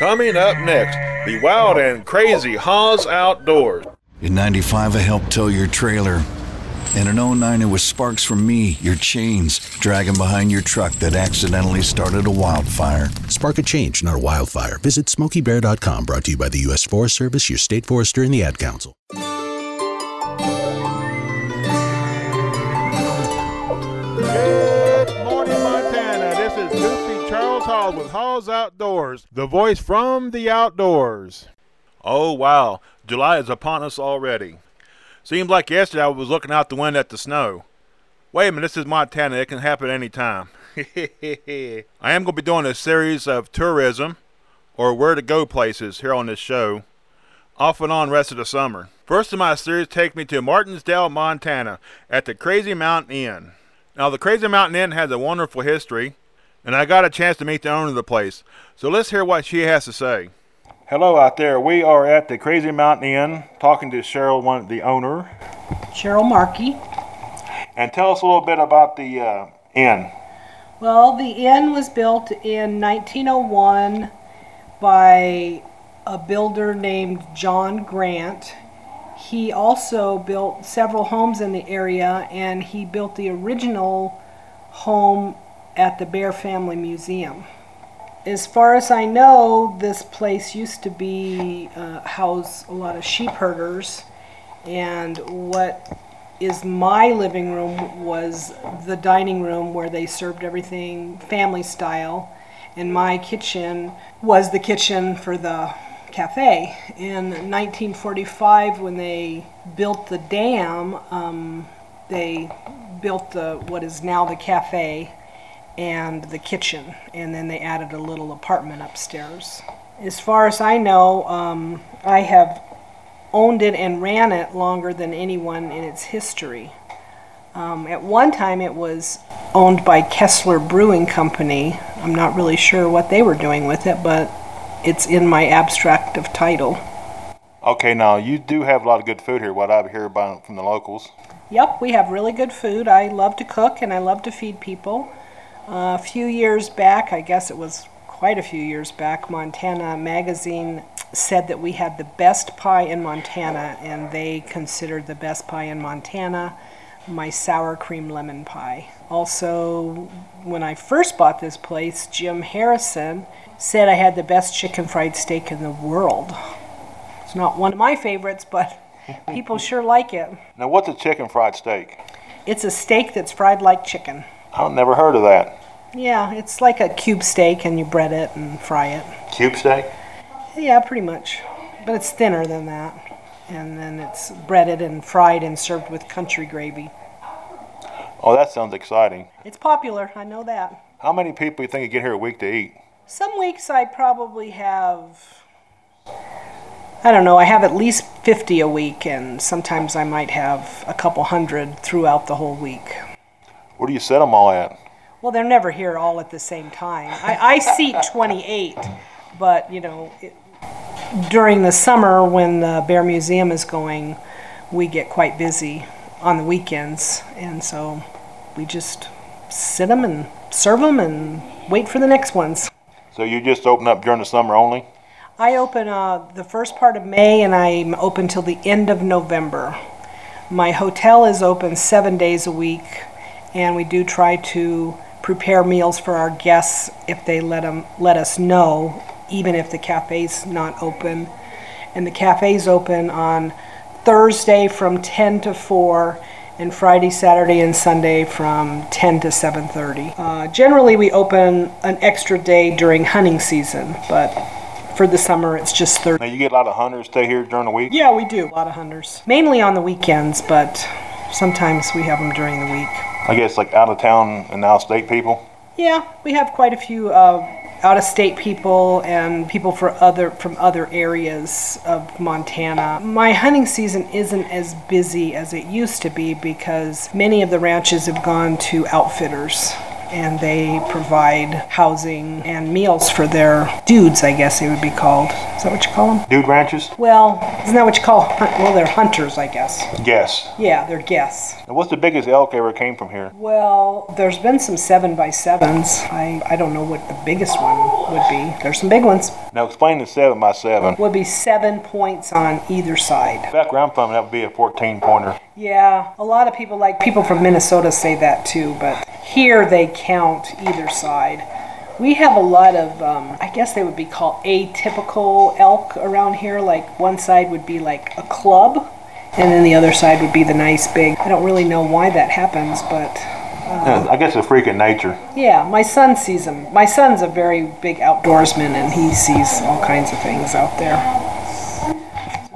Coming up next, the wild and crazy Hawes Outdoors. In 95, I helped tow your trailer. And in 09, it was sparks from me, your chains, dragging behind your truck that accidentally started a wildfire. Spark a change, not a wildfire. Visit SmokeyBear.com, brought to you by the U.S. Forest Service, your state forester, and the Ad Council. Hawes with Hawes Outdoors, the voice from the outdoors. Oh, wow. July is upon us already. Seems like yesterday I was looking out the window at the snow. Wait a minute, this is Montana. It can happen any time. I am going to be doing a series of tourism or where to go places here on this show, off and on rest of the summer. First of my series take me to Martinsdale, Montana, at the Crazy Mountain Inn. Now, the Crazy Mountain Inn has a wonderful history, and I got a chance to meet the owner of the place. So let's hear what she has to say. Hello out there. We are at the Crazy Mountain Inn talking to Cheryl, one the owner. Cheryl Markey. And tell us a little bit about the uh, inn. Well, the inn was built in 1901 by a builder named John Grant. He also built several homes in the area and he built the original home at the Bair Family Museum. As far as I know, this place used to be uh, house a lot of sheep herders, and what is my living room was the dining room where they served everything family style, and my kitchen was the kitchen for the cafe. In 1945, when they built the dam, um, they built the what is now the cafe and the kitchen, and then they added a little apartment upstairs. As far as I know, um, I have owned it and ran it longer than anyone in its history. Um, at one time, it was owned by Kessler Brewing Company. I'm not really sure what they were doing with it, but it's in my abstract of title. Okay, now you do have a lot of good food here, what I hear about from the locals. Yep, we have really good food. I love to cook and I love to feed people. A few years back, I guess it was quite a few years back, Montana Magazine said that we had the best pie in Montana, and they considered the best pie in Montana my sour cream lemon pie. Also, when I first bought this place, Jim Harrison said I had the best chicken fried steak in the world. It's not one of my favorites, but people sure like it. Now, what's a chicken fried steak? It's a steak that's fried like chicken. I've never heard of that. Yeah, it's like a cube steak and you bread it and fry it. Cube steak? Yeah, pretty much. But it's thinner than that. And then it's breaded and fried and served with country gravy. Oh, that sounds exciting. It's popular, I know that. How many people do you think you get here a week to eat? Some weeks I probably have, I don't know, I have at least 50 a week, and sometimes I might have a couple hundred throughout the whole week. Where do you set them all at? Well, they're never here all at the same time. I, I seat 28, but you know, it, during the summer when the Bair Museum is going, we get quite busy on the weekends, and so we just sit them and serve them and wait for the next ones. So you just open up during the summer only? I open uh, the first part of May and I'm open till the end of November. My hotel is open seven days a week, and we do try to prepare meals for our guests if they let them let us know, even if the cafe's not open. And the cafe's open on Thursday from 10 to 4 and Friday, Saturday, and Sunday from 10 to 7:30. Uh, generally, we open an extra day during hunting season, but for the summer, it's just Thursday. Now you get a lot of hunters stay here during the week. Yeah, we do. A lot of hunters, mainly on the weekends, but sometimes we have them during the week. I guess like out of town and out of state people. Yeah, we have quite a few uh, out-of-state people and people for other from other areas of Montana. My hunting season isn't as busy as it used to be because many of the ranches have gone to outfitters. And they provide housing and meals for their dudes, I guess they would be called. Is that what you call them? Dude ranches? Well, isn't that what you call? Well, they're hunters, I guess. Guess. Yeah, they're guests. And what's the biggest elk ever came from here? Well, there's been some seven by sevens. I, I don't know what the biggest one would be. There's some big ones. Now explain the seven by seven. Would be seven points on either side. Back where I'm from, that would be a 14 pointer. Yeah, a lot of people, like people from Minnesota, say that too, but here they count either side. We have a lot of, um, I guess they would be called atypical elk around here. Like one side would be like a club, and then the other side would be the nice big. I don't really know why that happens, but Yeah, I guess it's a freak of nature. yeah, my son sees them. My son's a very big outdoorsman, and he sees all kinds of things out there.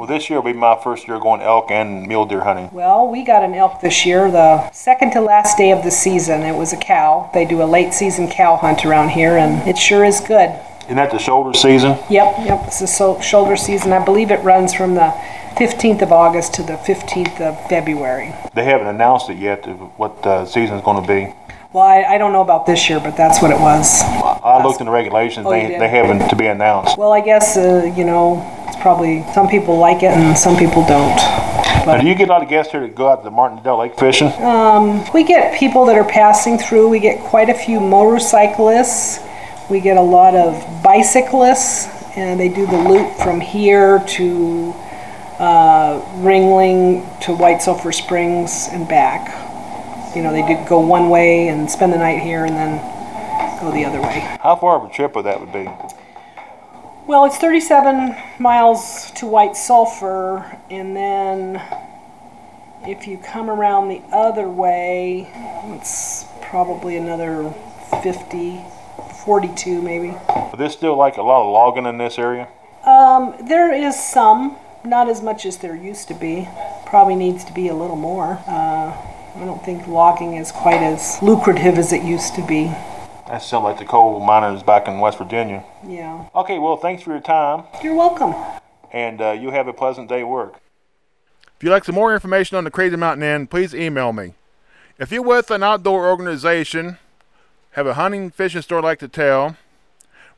Well, this year will be my first year going elk and mule deer hunting. Well, we got an elk this year, the second to last day of the season. It was a cow. They do a late season cow hunt around here, and it sure is good. Isn't that the shoulder season? Yep, yep, it's the so- shoulder season. I believe it runs from the 15th of August to the 15th of February. They haven't announced it yet what the season's going to be. Well, I, I don't know about this year, but that's what it was. I looked in the regulations. Oh, they, they haven't to be announced. Well, I guess, uh, you know, it's probably some people like it and some people don't. Now, do you get a lot of guests here that go out to the Martinsdale Lake fishing? We get people that are passing through. We get quite a few motorcyclists. We get a lot of bicyclists, and they do the loop from here to uh, Ringling to White Sulphur Springs and back. You know, they do go one way and spend the night here, and then go the other way. How far of a trip would that would be? Well, it's 37 miles to White Sulphur, and then if you come around the other way, it's probably another 50, 42 maybe. There's still like a lot of logging in this area. Um, there is some, not as much as there used to be. Probably needs to be a little more. Uh, I don't think logging is quite as lucrative as it used to be. That sounds like the coal miners back in West Virginia. Yeah. Okay, well, thanks for your time, You're welcome. and uh, you have a pleasant day at work. If you'd like some more information on the Crazy Mountain Inn, please email me. If you're with an outdoor organization, have a hunting, fishing story like to tell,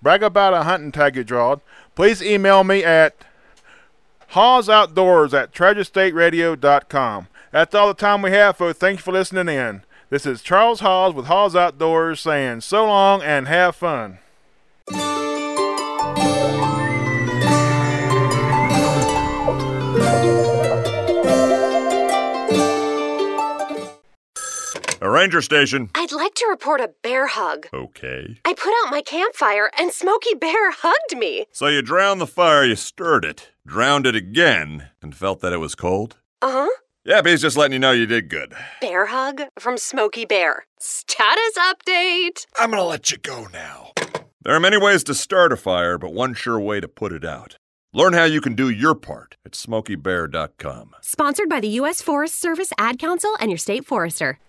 brag about a hunting tag you drawed, please email me at hawsoutdoors at treasurestateradio.com. That's all the time we have, folks. Thanks for listening in. This is Charles Hawes with Hawes Outdoors saying so long and have fun. A ranger station. I'd like to report a bear hug. Okay. I put out my campfire and Smokey Bear hugged me. So you drowned the fire, you stirred it, drowned it again, and felt that it was cold? Uh huh. Yep, he's just letting you know you did good. Bear hug from Smokey Bear. Status update. I'm gonna let you go now. There are many ways to start a fire, but one sure way to put it out. Learn how you can do your part at smokeybear.com. Sponsored by the U.S. Forest Service Ad Council and your state forester.